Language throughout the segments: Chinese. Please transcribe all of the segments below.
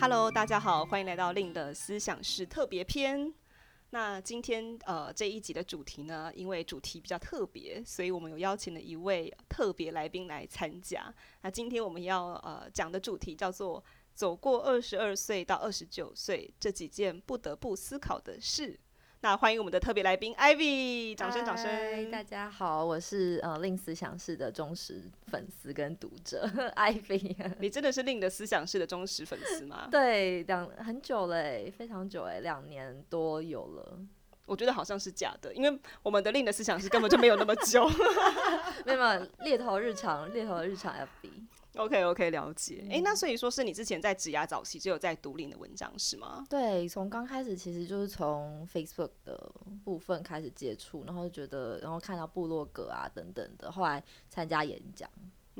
Hello，大家好，欢迎来到令的思想室特别篇。那今天呃这一集的主题呢，因为主题比较特别，所以我们有邀请了一位特别来宾来参加。那今天我们要呃讲的主题叫做“走过二十二岁到二十九岁这几件不得不思考的事”。那欢迎我们的特别来宾 Ivy，掌声掌声大家好，我是呃 Lin 思想室的忠实粉丝跟读者 Ivy。你真的是 Lin 的思想室的忠实粉丝吗？对，两很久嘞，非常久哎，两年多有了。我觉得好像是假的，因为我们的 Lin 的思想是根本就没有那么久。没有没有，猎头日常，猎头日常 FB。OK OK，了解。哎、嗯欸，那所以说是你之前在职涯早期就有在读 Lin 的文章是吗？对，从刚开始其实就是从 Facebook 的部分开始接触，然后就觉得，然后看到部落格啊等等的，后来参加演讲。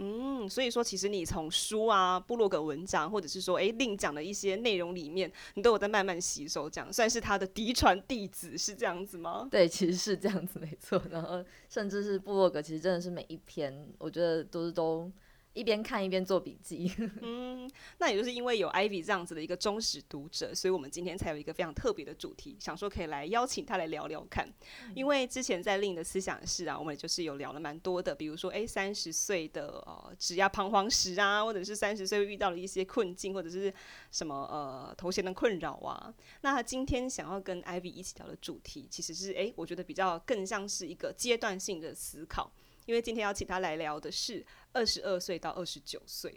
嗯，所以说其实你从书啊、部落格文章，或者是说哎 Lin 讲的一些内容里面，你都有在慢慢吸收，这样算是他的嫡传弟子是这样子吗？对，其实是这样子没错。然后甚至是部落格，其实真的是每一篇，我觉得都是都。一边看一边做笔记，嗯，那也就是因为有 Ivy 这样子的一个忠实读者，所以我们今天才有一个非常特别的主题，想说可以来邀请他来聊聊看。嗯、因为之前在另一的思想室啊，我们就是有聊了蛮多的，比如说哎三十岁的呃职业彷徨时啊，或者是三十岁遇到了一些困境，或者是什么呃头衔的困扰啊。那今天想要跟 Ivy 一起聊的主题，其实是哎我觉得比较更像是一个阶段性的思考。因为今天要请他来聊的是二十二岁到二十九岁，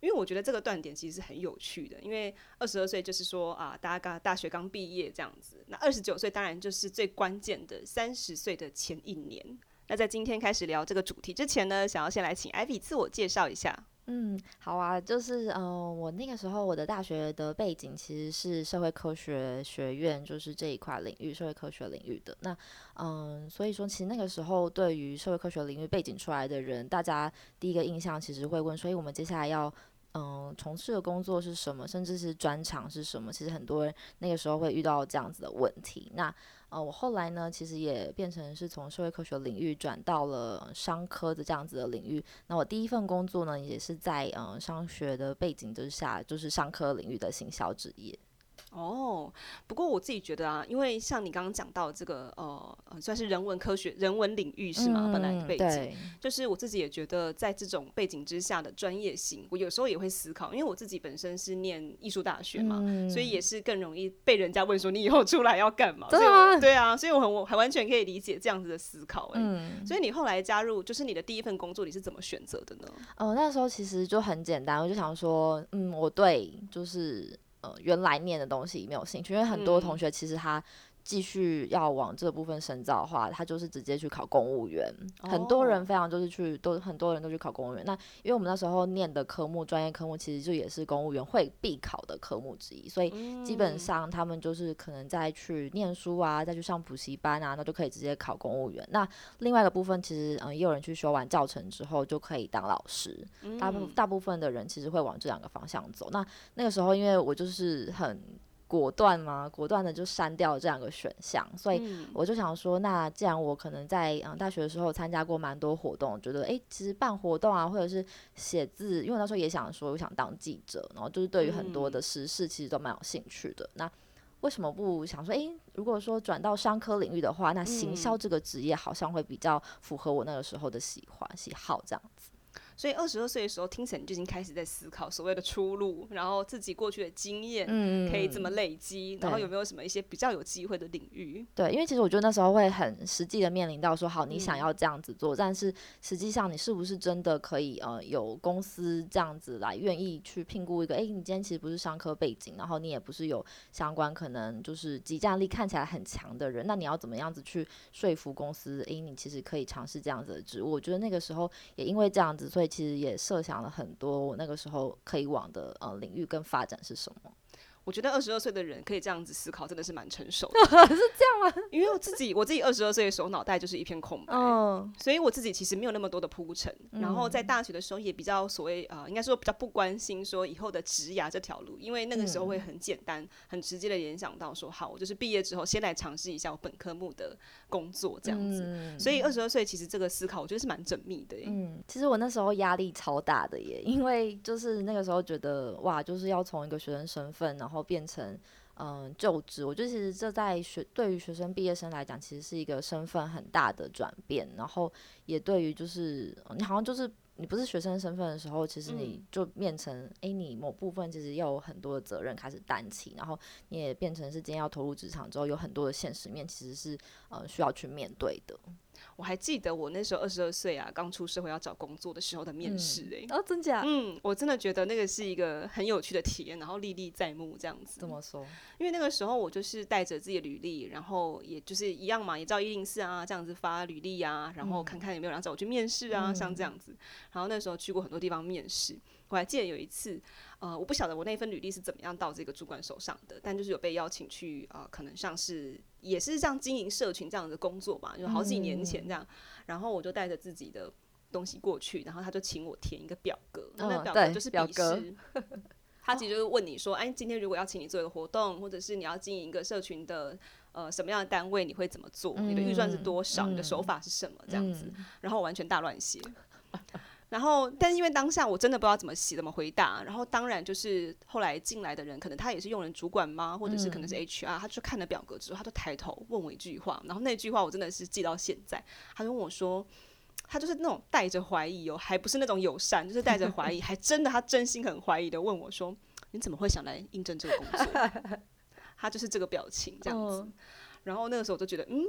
因为我觉得这个断点其实是很有趣的。因为二十二岁就是说啊，大家刚大学刚毕业这样子，那二十九岁当然就是最关键的三十岁的前一年。那在今天开始聊这个主题之前呢，想要先来请艾比自我介绍一下。嗯，好啊，就是嗯、我那个时候我的大学的背景其实是社会科学学院，就是这一块领域，社会科学领域的。那嗯、所以说其实那个时候对于社会科学领域背景出来的人，大家第一个印象其实会问，所以我们接下来要嗯、从事的工作是什么，甚至是专长是什么？其实很多人那个时候会遇到这样子的问题。那呃，我后来呢，其实也变成是从社会科学领域转到了商科的这样子的领域。那我第一份工作呢，也是在嗯商学的背景之下，就是商科领域的行销职业。哦，不过我自己觉得啊，因为像你刚刚讲到这个呃，算是人文科学、人文领域是吗？嗯、本来的背景，就是我自己也觉得，在这种背景之下的专业性，我有时候也会思考，因为我自己本身是念艺术大学嘛、嗯，所以也是更容易被人家问说你以后出来要干嘛？对啊，对啊，所以我很我很完全可以理解这样子的思考、欸。嗯，所以你后来加入，就是你的第一份工作，你是怎么选择的呢？哦，那时候其实就很简单，我就想说，嗯，我对就是。呃，原来念的东西没有兴趣，因为很多同学其实他。继续要往这部分深造的话，他就是直接去考公务员。Oh. 很多人非常就是去，都很多人都去考公务员。那因为我们那时候念的科目，专业科目其实就也是公务员会必考的科目之一，所以基本上他们就是可能再去念书啊，再去上补习班啊，那就可以直接考公务员。那另外一个部分，其实嗯，也有人去修完教程之后就可以当老师。大部大部分的人其实会往这两个方向走。那那个时候，因为我就是很。果断嘛？果断的就删掉了这两个选项，所以我就想说，那既然我可能在嗯大学的时候参加过蛮多活动，觉得诶、欸，其实办活动啊，或者是写字，因为我那时候也想说，我想当记者，然后就是对于很多的时事其实都蛮有兴趣的。那为什么不想说，诶、欸，如果说转到商科领域的话，那行销这个职业好像会比较符合我那个时候的喜欢喜好这样子。所以二十二岁的时候，听起来你就已经开始在思考所谓的出路，然后自己过去的经验可以怎么累积，嗯，然后有没有什么一些比较有机会的领域？对，因为其实我觉得那时候会很实际的面临到说，好，你想要这样子做，嗯，但是实际上你是不是真的可以呃有公司这样子来愿意去聘雇一个？哎，你今天其实不是商科背景，然后你也不是有相关可能就是即战力看起来很强的人，那你要怎么样子去说服公司？哎，你其实可以尝试这样子的职务。我觉得那个时候也因为这样子，所以。其实也设想了很多，我那个时候可以往的呃领域跟发展是什么？我觉得二十二岁的人可以这样子思考，真的是蛮成熟的。是这样吗？因为我自己，我自己二十二岁的时候，脑袋就是一片空白，嗯，所以我自己其实没有那么多的铺陈。然后在大学的时候，也比较所谓啊、呃，应该说比较不关心说以后的职涯这条路，因为那个时候会很简单、很直接的联想到说，好，我就是毕业之后先来尝试一下我本科目的工作这样子。嗯、所以二十二岁其实这个思考，我觉得是蛮缜密的。嗯，其实我那时候压力超大的耶，因为就是那个时候觉得哇，就是要从一个学生身份，然后变成。嗯，就职，我觉得其实这在学对于学生毕业生来讲，其实是一个身份很大的转变。然后也对于就是你好像就是你不是学生身份的时候，其实你就变成哎、嗯，你某部分其实要有很多的责任开始担起，然后你也变成是今天要投入职场之后，有很多的现实面其实是呃需要去面对的。我还记得我那时候二十二岁啊，刚出社会要找工作的时候的面试哎、哦，真假？嗯，我真的觉得那个是一个很有趣的体验，然后历历在目这样子。怎么说？因为那个时候我就是带着自己的履历，然后也就是一样嘛，也照一零四啊这样子发履历啊，然后看看有没有人找我去面试啊、嗯，像这样子。然后那时候去过很多地方面试，我还记得有一次。呃，我不晓得我那份履历是怎么样到这个主管手上的，但就是有被邀请去啊、呃，可能像是也是像经营社群这样的工作吧，就好几年前这样。嗯、然后我就带着自己的东西过去，然后他就请我填一个表格，哦、那表格就是笔试。他其实就是问你说，哎，今天如果要请你做一个活动，或者是你要经营一个社群的呃什么样的单位，你会怎么做？嗯、你的预算是多少、嗯？你的手法是什么？这样子，嗯、然后我完全大乱写。然后，但是因为当下我真的不知道怎么写，怎么回答。然后，当然就是后来进来的人，可能他也是用人主管吗？或者是可能是 HR，他就看了表格之后，他就抬头问我一句话。然后那句话我真的是记到现在。他就问我说，他就是那种带着怀疑哦，还不是那种友善，就是带着怀疑，还真的他真心很怀疑的问我说：“你怎么会想来应征这个工作？” 他就是这个表情这样子。然后那个时候我就觉得，嗯，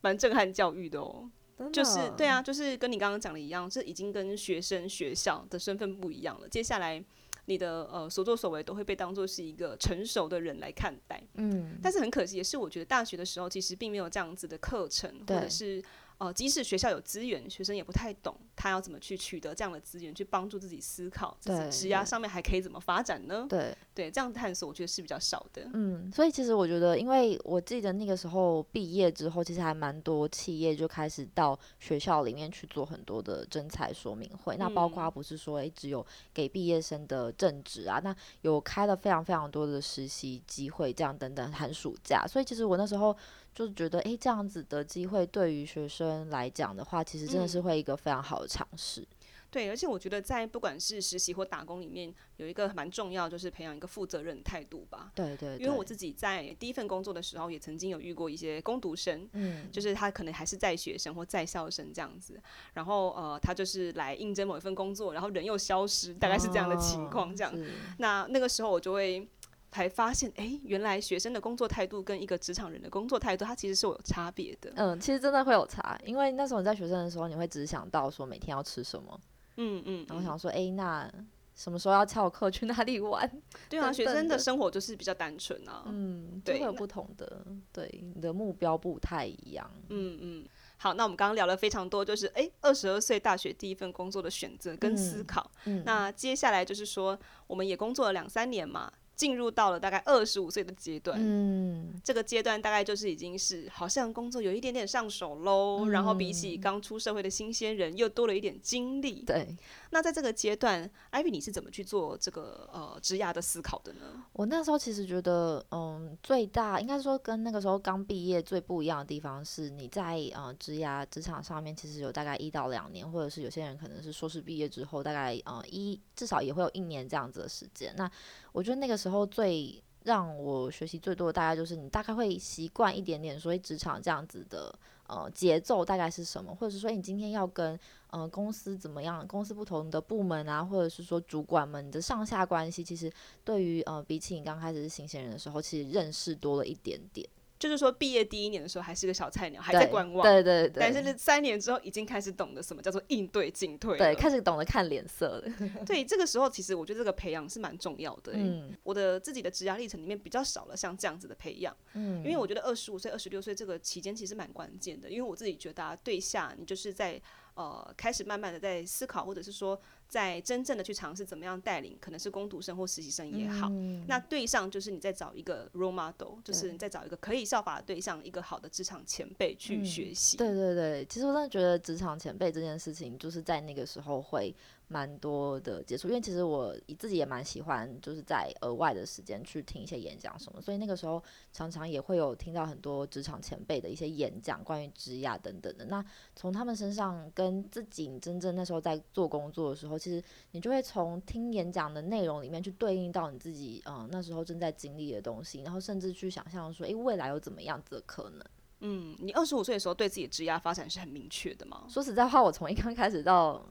蛮震撼教育的哦。就是对啊，就是跟你刚刚讲的一样，这已经跟学生学校的身份不一样了。接下来，你的呃所作所为都会被当作是一个成熟的人来看待。嗯，但是很可惜，也是我觉得大学的时候其实并没有这样子的课程，或者是。呃，即使学校有资源，学生也不太懂他要怎么去取得这样的资源，去帮助自己思考自己职涯上面还可以怎么发展呢？对对，这样探索我觉得是比较少的。嗯，所以其实我觉得，因为我记得那个时候毕业之后，其实还蛮多企业就开始到学校里面去做很多的征才说明会。嗯、那包括不是说诶、欸，只有给毕业生的正职啊，那有开了非常非常多的实习机会，这样等等寒暑假。所以其实我那时候。就是觉得，诶、欸，这样子的机会对于学生来讲的话，其实真的是会一个非常好的尝试。嗯。对，而且我觉得在不管是实习或打工里面，有一个蛮重要，就是培养一个负责任的态度吧。对，对对。因为我自己在第一份工作的时候，也曾经有遇过一些工读生，嗯，就是他可能还是在学生或在校生这样子，然后呃，他就是来应征某一份工作，然后人又消失，大概是这样的情况，这样。哦。那那个时候我就会。才发现，哎、欸，原来学生的工作态度跟一个职场人的工作态度，它其实是有差别的。嗯，其实真的会有差，因为那时候你在学生的时候，你会只想到说每天要吃什么，嗯嗯，然后想说，哎、欸，那什么时候要翘课去哪里玩？对啊，学生的生活就是比较单纯啊。嗯，对，会有不同的，对，你的目标不太一样。嗯嗯，好，那我们刚刚聊了非常多，就是哎，二十二岁大学第一份工作的选择跟思考。嗯，那接下来就是说，我们也工作了两三年嘛。进入到了大概二十五岁的阶段，嗯，这个阶段大概就是已经是好像工作有一点点上手喽，嗯，然后比起刚出社会的新鲜人又多了一点经历，对。那在这个阶段艾比你是怎么去做这个呃职涯的思考的呢？我那时候其实觉得，嗯，最大应该说跟那个时候刚毕业最不一样的地方是，你在呃职涯职场上面其实有大概一到两年，或者是有些人可能是硕士毕业之后大概呃一至少也会有一年这样子的时间。那我觉得那个时候最让我学习最多的，大概就是你大概会习惯一点点，所以职场这样子的呃节奏大概是什么，或者是说你今天要跟呃公司怎么样，公司不同的部门啊，或者是说主管们的上下关系，其实对于呃比起你刚开始是新鲜人的时候，其实认识多了一点点。就是说，毕业第一年的时候还是个小菜鸟，还在观望。对对对。但是三年之后，已经开始懂得什么叫做应对进退。对，开始懂得看脸色了。对，这个时候其实我觉得这个培养是蛮重要的。嗯。我的自己的职涯历程里面比较少了像这样子的培养。嗯。因为我觉得二十五岁、二十六岁这个期间其实蛮关键的，因为我自己觉得啊，对下你就是在。呃开始慢慢的在思考，或者是说在真正的去尝试怎么样带领，可能是攻读生或实习生也好。嗯、那对象就是你在找一个 role model，就是你在找一个可以效法的对象，一个好的职场前辈去学习、嗯。对对对，其实我真的觉得职场前辈这件事情，就是在那个时候会。蛮多的接触，因为其实我自己也蛮喜欢，就是在额外的时间去听一些演讲什么，所以那个时候常常也会有听到很多职场前辈的一些演讲，关于职涯等等的。那从他们身上跟自己真正那时候在做工作的时候，其实你就会从听演讲的内容里面去对应到你自己，嗯，那时候正在经历的东西，然后甚至去想象说，诶，未来有怎么样子的可能？嗯，你二十五岁的时候对自己的职涯发展是很明确的吗？说实在话，我从一刚开始到。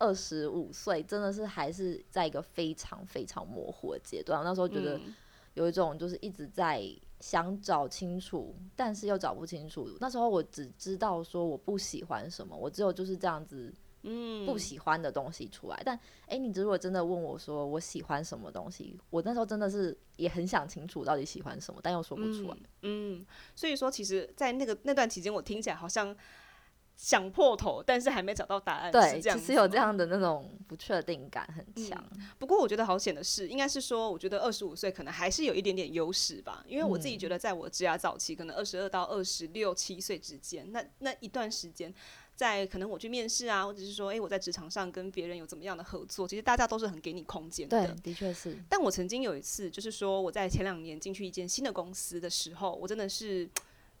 二十五岁真的是还是在一个非常非常模糊的阶段。那时候觉得有一种就是一直在想找清楚，但是又找不清楚。那时候我只知道说我不喜欢什么，我只有就是这样子，嗯，不喜欢的东西出来。但诶，你如果真的问我说我喜欢什么东西，我那时候真的是也很想清楚到底喜欢什么，但又说不出来。嗯，所以说其实，在那个那段期间，我听起来好像。想破头，但是还没找到答案。对，其实有这样的那种不确定感很强。嗯，不过我觉得好险的是，应该是说，我觉得二十五岁可能还是有一点点优势吧。因为我自己觉得，在我职涯早期，可能二十二到二十六七岁之间，那那一段时间，在可能我去面试啊，或者是说，诶，我在职场上跟别人有怎么样的合作，其实大家都是很给你空间的。对，的确是。但我曾经有一次，就是说我在前两年进去一间新的公司的时候，我真的是。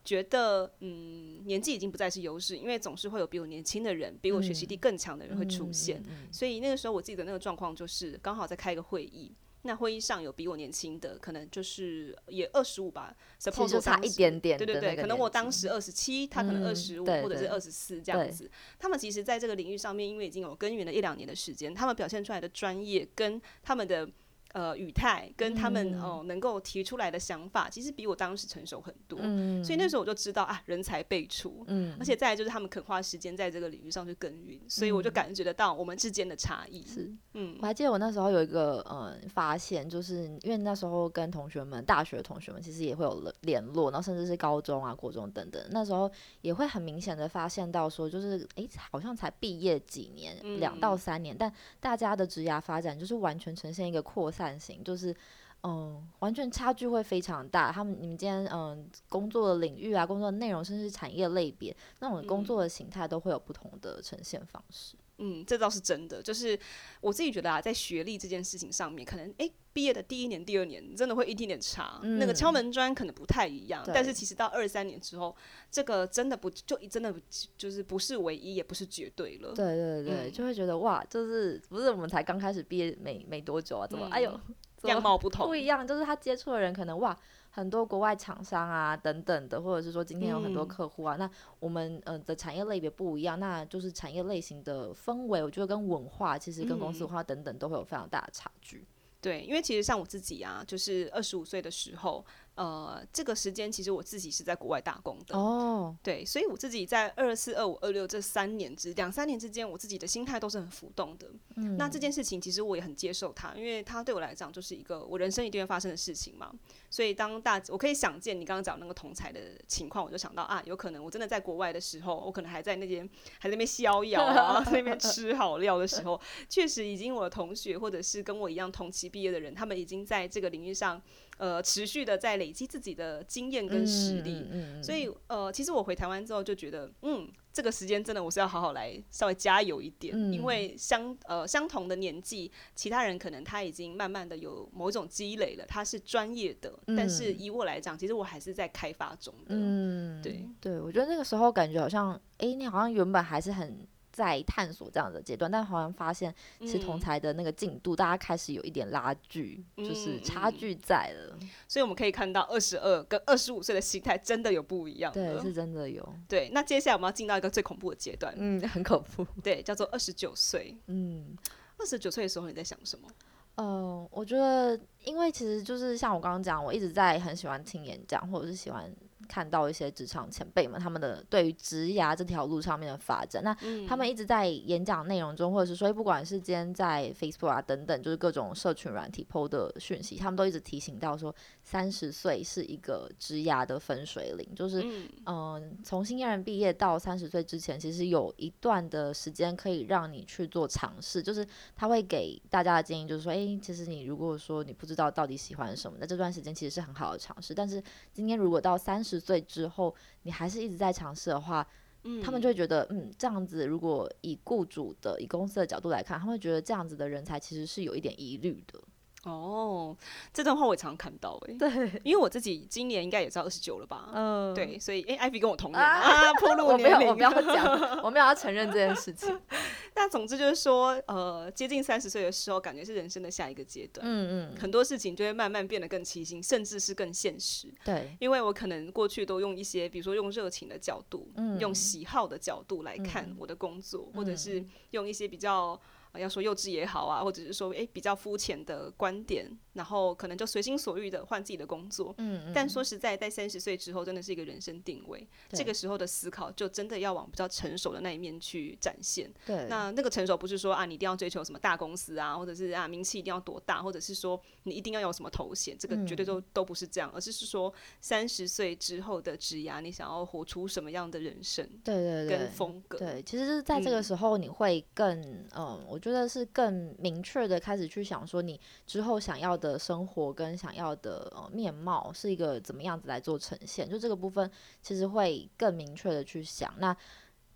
觉得嗯，年纪已经不再是优势，因为总是会有比我年轻的人，比我学习力更强的人会出现。所以那个时候我记得那个状况就是刚好在开一个会议，那会议上有比我年轻的，可能就是也二十五吧，suppose 就差一点点。对对对，可能我当时二十七，他可能二十五或者是二十四这样子。他们其实在这个领域上面，因为已经有耕耘了一两年的时间，他们表现出来的专业跟他们的。呃，语态跟他们哦、能够提出来的想法，其实比我当时成熟很多。嗯、所以那时候我就知道啊，人才辈出。嗯、而且再来就是他们肯花时间在这个领域上去耕耘，嗯、所以我就感觉得到我们之间的差异。是，嗯，我还记得我那时候有一个呃发现，就是因为那时候跟同学们、大学的同学们其实也会有联络，然后甚至是高中啊、国中等等，那时候也会很明显的发现到说，就是哎，好像才毕业几年，两、嗯、到三年，但大家的职涯发展就是完全呈现一个扩散型，就是，嗯，完全差距会非常大。他们你们今天嗯工作的领域啊，工作的内容，甚至是产业类别，那种工作的形态都会有不同的呈现方式。嗯，这倒是真的。就是我自己觉得啊，在学历这件事情上面，可能诶毕业的第一年、第二年真的会一点点差，嗯、那个敲门砖可能不太一样。但是其实到二三年之后，这个真的不就真的就是不是唯一，也不是绝对了。对对对，嗯、就会觉得哇，就是不是我们才刚开始毕业没没多久啊，怎么、嗯、哎呦样貌不同，不一样，就是他接触的人可能哇。很多国外厂商啊，等等的，或者是说今天有很多客户啊，嗯、那我们呃的产业类别不一样，那就是产业类型的氛围，我觉得跟文化其实跟公司文化等等都会有非常大的差距。对，因为其实像我自己啊，就是二十五岁的时候。呃，这个时间其实我自己是在国外打工的哦，对，所以我自己在二四、二五、二六这三年之两三年之间，我自己的心态都是很浮动的。嗯，那这件事情其实我也很接受它，因为它对我来讲就是一个我人生一定会发生的事情嘛。所以当大我可以想见你刚刚讲那个同才的情况，我就想到啊，有可能我真的在国外的时候，我可能还在那边还在那边逍遥啊，那边吃好料的时候，确实已经我的同学或者是跟我一样同期毕业的人，他们已经在这个领域上。呃，持续的在累积自己的经验跟实力，嗯嗯嗯、所以呃，其实我回台湾之后就觉得，嗯，这个时间真的我是要好好来稍微加油一点，嗯、因为相呃相同的年纪，其他人可能他已经慢慢的有某一种积累了，他是专业的，嗯、但是以我来讲，其实我还是在开发中的，嗯，对。对，我觉得那个时候感觉好像，哎、欸，你好像原本还是很。在探索这样的阶段，但好像发现其实同才的那个进度，嗯、大家开始有一点拉锯，嗯、就是差距在了。所以我们可以看到，二十二跟二十五岁的心态真的有不一样。对，是真的有。对，那接下来我们要进到一个最恐怖的阶段，嗯，很恐怖。对，叫做二十九岁。嗯，二十九岁的时候你在想什么？嗯、呃，我觉得，因为其实就是像我刚刚讲，我一直在很喜欢听演讲，或者是喜欢。看到一些职场前辈们他们的对于职涯这条路上面的发展，那他们一直在演讲内容中，或者是说，不管是今天在 Facebook 啊等等，就是各种社群软体 PO 的讯息，他们都一直提醒到说，三十岁是一个职涯的分水岭，就是嗯，从、呃、新鲜人毕业到三十岁之前，其实有一段的时间可以让你去做尝试，就是他会给大家的建议，就是说，哎、欸，其实你如果说你不知道到底喜欢什么，那这段时间其实是很好的尝试。但是今天如果到三十岁之后，你还是一直在尝试的话，嗯，他们就会觉得，嗯，这样子如果以雇主的、以公司的角度来看，他们会觉得这样子的人才其实是有一点疑虑的。哦，这段话我也常看到哎、欸，对，因为我自己今年应该也是二十九了吧，嗯，对，所以哎，艾比跟我同年啊，暴露年龄，我没有，我没有讲，我没有要承认这件事情。那总之就是说，呃，接近三十岁的时候，感觉是人生的下一个阶段，嗯嗯，很多事情就会慢慢变得更清晰，甚至是更现实。对，因为我可能过去都用一些，比如说用热情的角度，嗯，用喜好的角度来看我的工作，嗯、或者是用一些比较。要说幼稚也好啊，或者是说诶、欸、比较肤浅的观点，然后可能就随心所欲的换自己的工作。嗯，嗯，但说实在，在三十岁之后，真的是一个人生定位。这个时候的思考，就真的要往比较成熟的那一面去展现。对，那那个成熟不是说啊，你一定要追求什么大公司啊，或者是啊名气一定要多大，或者是说你一定要有什么头衔，这个绝对都、嗯、都不是这样，而是是说三十岁之后的职涯，你想要活出什么样的人生？对对对，跟风格。对，其实是在这个时候，你会更嗯，嗯我。觉得是更明确的开始去想说，你之后想要的生活跟想要的面貌是一个怎么样子来做呈现，就这个部分其实会更明确的去想。那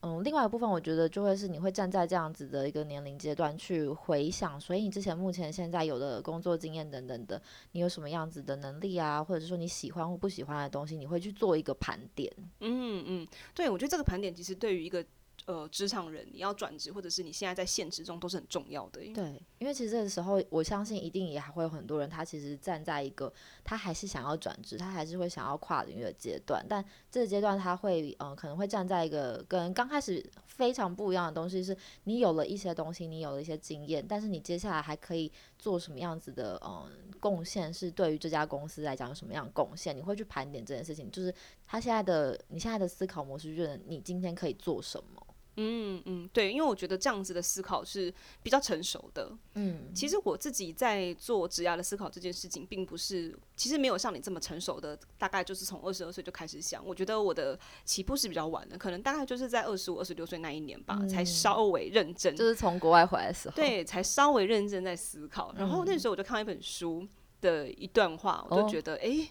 嗯，另外一部分我觉得就会是你会站在这样子的一个年龄阶段去回想，所以你之前目前现在有的工作经验等等的，你有什么样子的能力啊，或者是说你喜欢或不喜欢的东西，你会去做一个盘点。嗯嗯，对，我觉得这个盘点其实对于一个。呃，职场人你要转职，或者是你现在在现职中都是很重要的。对，因为其实这个时候，我相信一定也还会有很多人，他其实站在一个他还是想要转职，他还是会想要跨领域的阶段。但这个阶段他会，嗯、可能会站在一个跟刚开始非常不一样的东西，是你有了一些东西，你有了一些经验，但是你接下来还可以做什么样子的，嗯、贡献是对于这家公司来讲有什么样的贡献？你会去盘点这件事情，就是他现在的你现在的思考模式，就是你今天可以做什么？嗯嗯，对，因为我觉得这样子的思考是比较成熟的。嗯，其实我自己在做职涯的思考这件事情，并不是，其实没有像你这么成熟的，大概就是从二十二岁就开始想。我觉得我的起步是比较晚的，可能大概就是在二十五、二十六岁那一年吧，嗯，才稍微认真，就是从国外回来的时候，对，才稍微认真在思考。然后那时候我就看了一本书的一段话，我就觉得，哎，哦。欸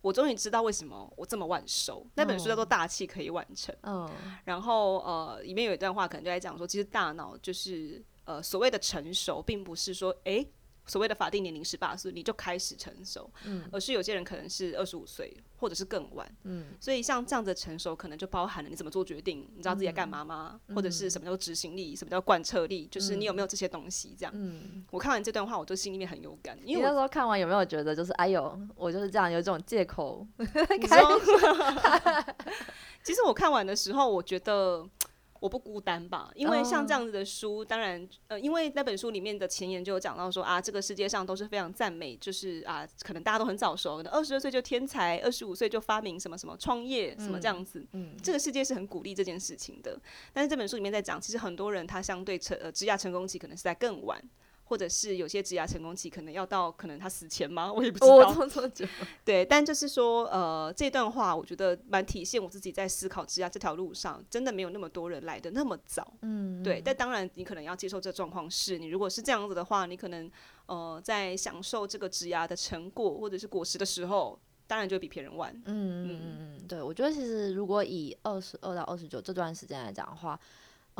我终于知道为什么我这么晚熟。那本书叫做《大器可以晚成》。嗯，然后呃，里面有一段话，可能就在讲说，其实大脑就是呃所谓的成熟，并不是说哎。欸所谓的法定年龄十八岁，你就开始成熟，嗯，而是有些人可能是二十五岁，或者是更晚，嗯，所以像这样的成熟，可能就包含了你怎么做决定，你知道自己在干嘛吗？嗯、或者是什么叫执行力，什么叫贯彻力，就是你有没有这些东西？这样，嗯，我看完这段话，我就心里面很有感。因为那时候看完有没有觉得，就是哎呦，我就是这样，有这种借口？其实我看完的时候，我觉得。我不孤单吧，因为像这样子的书，当然，呃，因为那本书里面的前言就有讲到说啊，这个世界上都是非常赞美，就是啊，可能大家都很早熟，可能二十二岁就天才，二十五岁就发明什么什么创业什么这样子，嗯，这个世界是很鼓励这件事情的。但是这本书里面在讲，其实很多人他相对成呃职业成功期可能是在更晚。或者是有些职牙成功期可能要到可能他死前吗？我也不知道。Oh, 对，但就是说，呃，这段话我觉得蛮体现我自己在思考职牙这条路上，真的没有那么多人来的那么早。嗯，对。但当然，你可能要接受这状况是，你如果是这样子的话，你可能呃在享受这个职牙的成果或者是果实的时候，当然就会比别人晚。嗯嗯嗯嗯，对，我觉得其实如果以二十二到二十九这段时间来讲的话。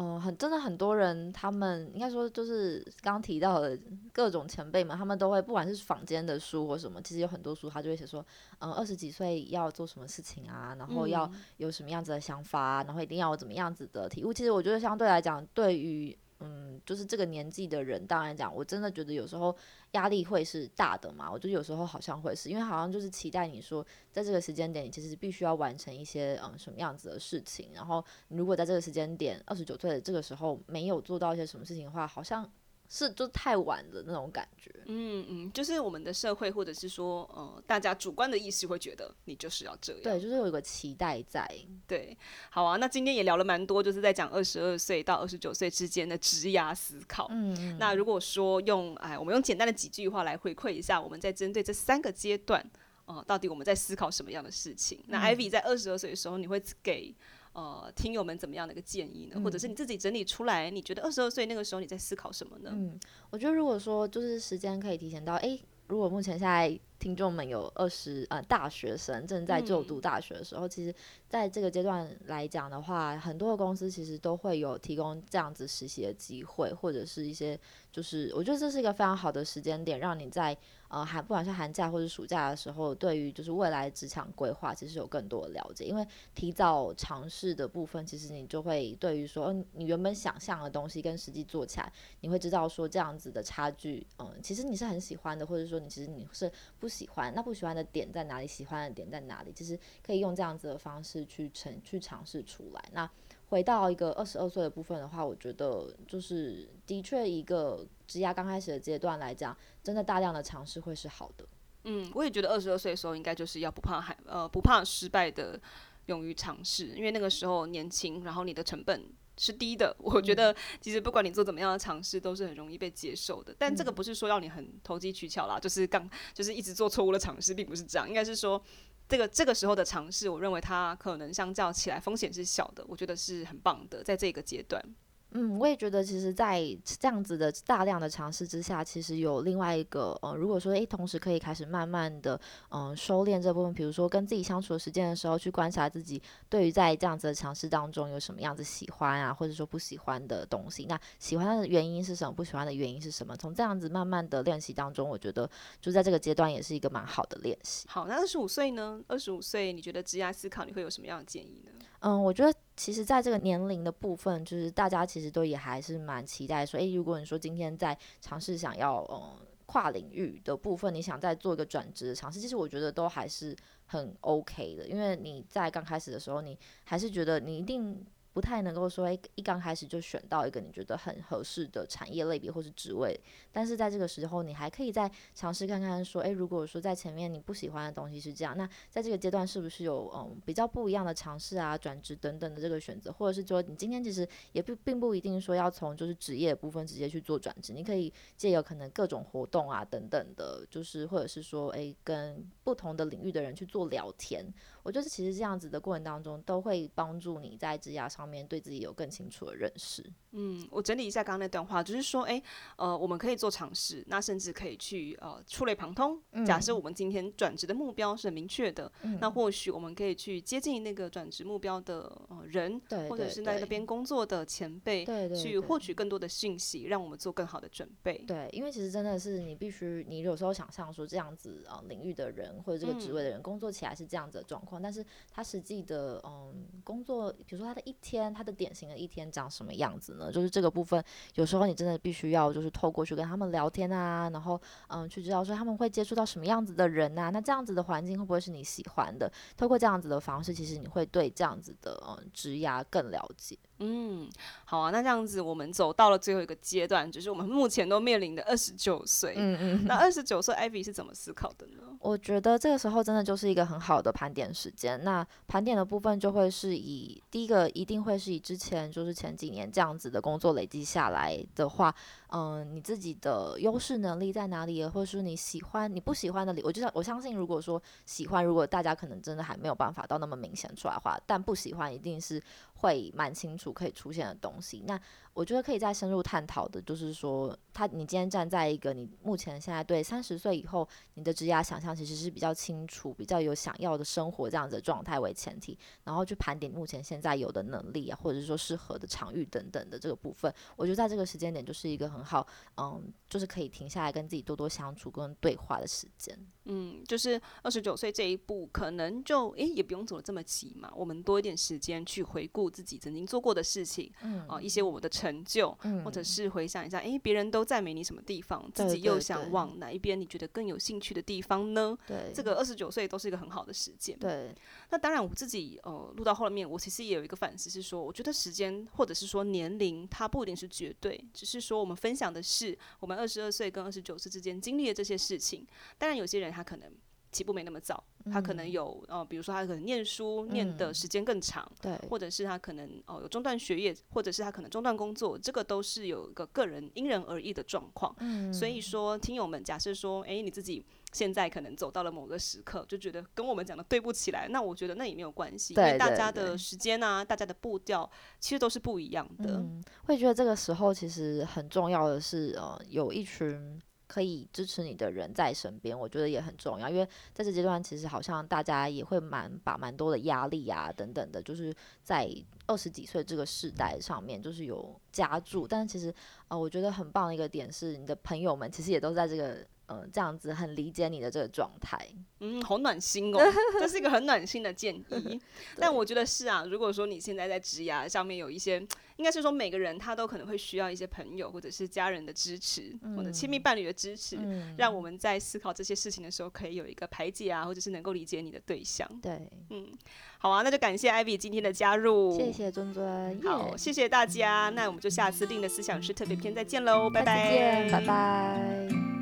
嗯，很真的很多人，他们应该说就是刚刚提到的各种前辈们，他们都会不管是坊间的书或什么，其实有很多书他就会写说，嗯，二十几岁要做什么事情啊，然后要有什么样子的想法啊，然后一定要有怎么样子的体悟。其实我觉得相对来讲，对于嗯，就是这个年纪的人，当然讲，我真的觉得有时候压力会是大的嘛。我就有时候好像会是因为好像就是期待你说，在这个时间点，你其实必须要完成一些嗯什么样子的事情。然后如果在这个时间点，二十九岁的这个时候没有做到一些什么事情的话，好像是就太晚的那种感觉。嗯嗯，就是我们的社会或者是说，呃，大家主观的意识会觉得你就是要这样。对，就是有一个期待在。对，好啊，那今天也聊了蛮多，就是在讲二十二岁到二十九岁之间的职涯思考。嗯，嗯。那如果说用哎，我们用简单的几句话来回馈一下，我们在针对这三个阶段，哦、呃，到底我们在思考什么样的事情？嗯、那 Ivy 在二十二岁的时候，你会给？呃，听友们怎么样的一个建议呢？嗯、或者是你自己整理出来，你觉得二十二岁那个时候你在思考什么呢？嗯，我觉得如果说就是时间可以提前到，诶、欸，如果目前现在听众们有二十呃大学生正在就读大学的时候，嗯、其实在这个阶段来讲的话，很多的公司其实都会有提供这样子实习的机会，或者是一些就是我觉得这是一个非常好的时间点，让你在。呃，寒不管是寒假或者暑假的时候，对于就是未来职场规划，其实有更多的了解。因为提早尝试的部分，其实你就会对于说，嗯，你原本想象的东西跟实际做起来，你会知道说这样子的差距，嗯，其实你是很喜欢的，或者说你其实你是不喜欢，那不喜欢的点在哪里，喜欢的点在哪里，其实可以用这样子的方式去成去尝试出来。那回到一个二十二岁的部分的话，我觉得就是的确一个职涯刚开始的阶段来讲，真的大量的尝试会是好的。嗯，我也觉得二十二岁的时候应该就是要不怕害呃不怕失败的，勇于尝试，因为那个时候年轻，然后你的成本是低的。我觉得其实不管你做怎么样的尝试，都是很容易被接受的。但这个不是说要你很投机取巧啦，就是刚就是一直做错误的尝试，并不是这样，应该是说。这个这个时候的尝试，我认为它可能相较起来风险是小的，我觉得是很棒的，在这个阶段。嗯，我也觉得，其实，在这样子的大量的尝试之下，其实有另外一个，呃，如果说，诶，同时可以开始慢慢的，嗯、收敛这部分，比如说跟自己相处的时间的时候，去观察自己对于在这样子的尝试当中有什么样子喜欢啊，或者说不喜欢的东西。那喜欢的原因是什么？不喜欢的原因是什么？从这样子慢慢的练习当中，我觉得就在这个阶段也是一个蛮好的练习。好，那二十五岁呢？二十五岁，你觉得职业思考你会有什么样的建议呢？嗯，我觉得其实在这个年龄的部分，就是大家其实都也还是蛮期待说，诶，如果你说今天在尝试想要嗯跨领域的部分，你想再做一个转职的尝试，其实我觉得都还是很 OK 的，因为你在刚开始的时候，你还是觉得你一定。不太能够说，一刚开始就选到一个你觉得很合适的产业类别或是职位，但是在这个时候，你还可以再尝试看看，说，诶，如果说在前面你不喜欢的东西是这样，那在这个阶段是不是有嗯比较不一样的尝试啊、转职等等的这个选择，或者是说你今天其实也不并不一定说要从就是职业部分直接去做转职，你可以借由可能各种活动啊等等的，就是或者是说，诶，跟不同的领域的人去做聊天。我觉得其实这样子的过程当中，都会帮助你在职涯上面对自己有更清楚的认识。嗯，我整理一下刚刚那段话，就是说，诶，呃，我们可以做尝试，那甚至可以去呃触类旁通。嗯、假设我们今天转职的目标是很明确的，嗯、那或许我们可以去接近那个转职目标的呃人，对或者是在那边工作的前辈，对对对，去获取更多的信息，让我们做更好的准备。对，因为其实真的是你必须，你有时候想象说这样子啊、呃、领域的人或者这个职位的人工作起来是这样子的状况。但是他实际的嗯工作，比如说他的一天，他的典型的一天长什么样子呢？就是这个部分，有时候你真的必须要就是透过去跟他们聊天啊，然后嗯去知道说他们会接触到什么样子的人呐、啊，那这样子的环境会不会是你喜欢的？透过这样子的方式，其实你会对这样子的嗯职涯更了解。嗯，好啊，那这样子我们走到了最后一个阶段，就是我们目前都面临的二十九岁。嗯嗯，那二十九岁，Ivy 是怎么思考的呢？我觉得这个时候真的就是一个很好的盘点时间。那盘点的部分就会是以第一个，一定会是以之前就是前几年这样子的工作累积下来的话，嗯，你自己的优势能力在哪里，或者说你喜欢、你不喜欢的里，我就想我相信，如果说喜欢，如果大家可能真的还没有办法到那么明显出来的话，但不喜欢一定是。会蛮清楚可以出现的东西，那我觉得可以再深入探讨的，就是说，他你今天站在一个你目前现在对三十岁以后你的职业想象其实是比较清楚、比较有想要的生活这样子的状态为前提，然后去盘点目前现在有的能力啊，或者是说适合的场域等等的这个部分，我觉得在这个时间点就是一个很好，嗯，就是可以停下来跟自己多多相处跟对话的时间。嗯，就是二十九岁这一步，可能就诶也不用走的这么急嘛，我们多一点时间去回顾。自己曾经做过的事情，嗯，啊，一些我们的成就，嗯，或者是回想一下，诶、欸，别人都赞美你什么地方，自己又想往哪一边你觉得更有兴趣的地方呢？对，这个二十九岁都是一个很好的时间。对，那当然我自己呃录到后面，我其实也有一个反思，是说，我觉得时间或者是说年龄，它不一定是绝对，只是说我们分享的是我们二十二岁跟二十九岁之间经历的这些事情。当然，有些人他可能。起步没那么早，他可能有呃，比如说他可能念书念的时间更长，对，或者是他可能哦有中断学业，或者是他可能中断工作，这个都是有一个个人因人而异的状况。嗯，所以说听友们，假设说，诶，你自己现在可能走到了某个时刻，就觉得跟我们讲的对不起来，那我觉得那也没有关系，因为大家的时间啊，大家的步调其实都是不一样的。嗯，会觉得这个时候其实很重要的是，呃，有一群。可以支持你的人在身边，我觉得也很重要。因为在这阶段，其实好像大家也会蛮把蛮多的压力啊等等的，就是在二十几岁这个世代上面，就是有加注。但是其实，呃，我觉得很棒的一个点是，你的朋友们其实也都在这个。嗯、呃，这样子很理解你的这个状态，嗯，好暖心哦，这是一个很暖心的建议。但我觉得是啊，如果说你现在在职涯上面有一些，应该是说每个人他都可能会需要一些朋友或者是家人的支持，嗯、或者亲密伴侣的支持，嗯、让我们在思考这些事情的时候可以有一个排解啊，或者是能够理解你的对象。对，嗯，好啊，那就感谢 Ivy 今天的加入，谢谢尊尊，好，谢谢大家，那我们就下次 Lin 的思想师特别篇再见喽，拜拜，拜拜。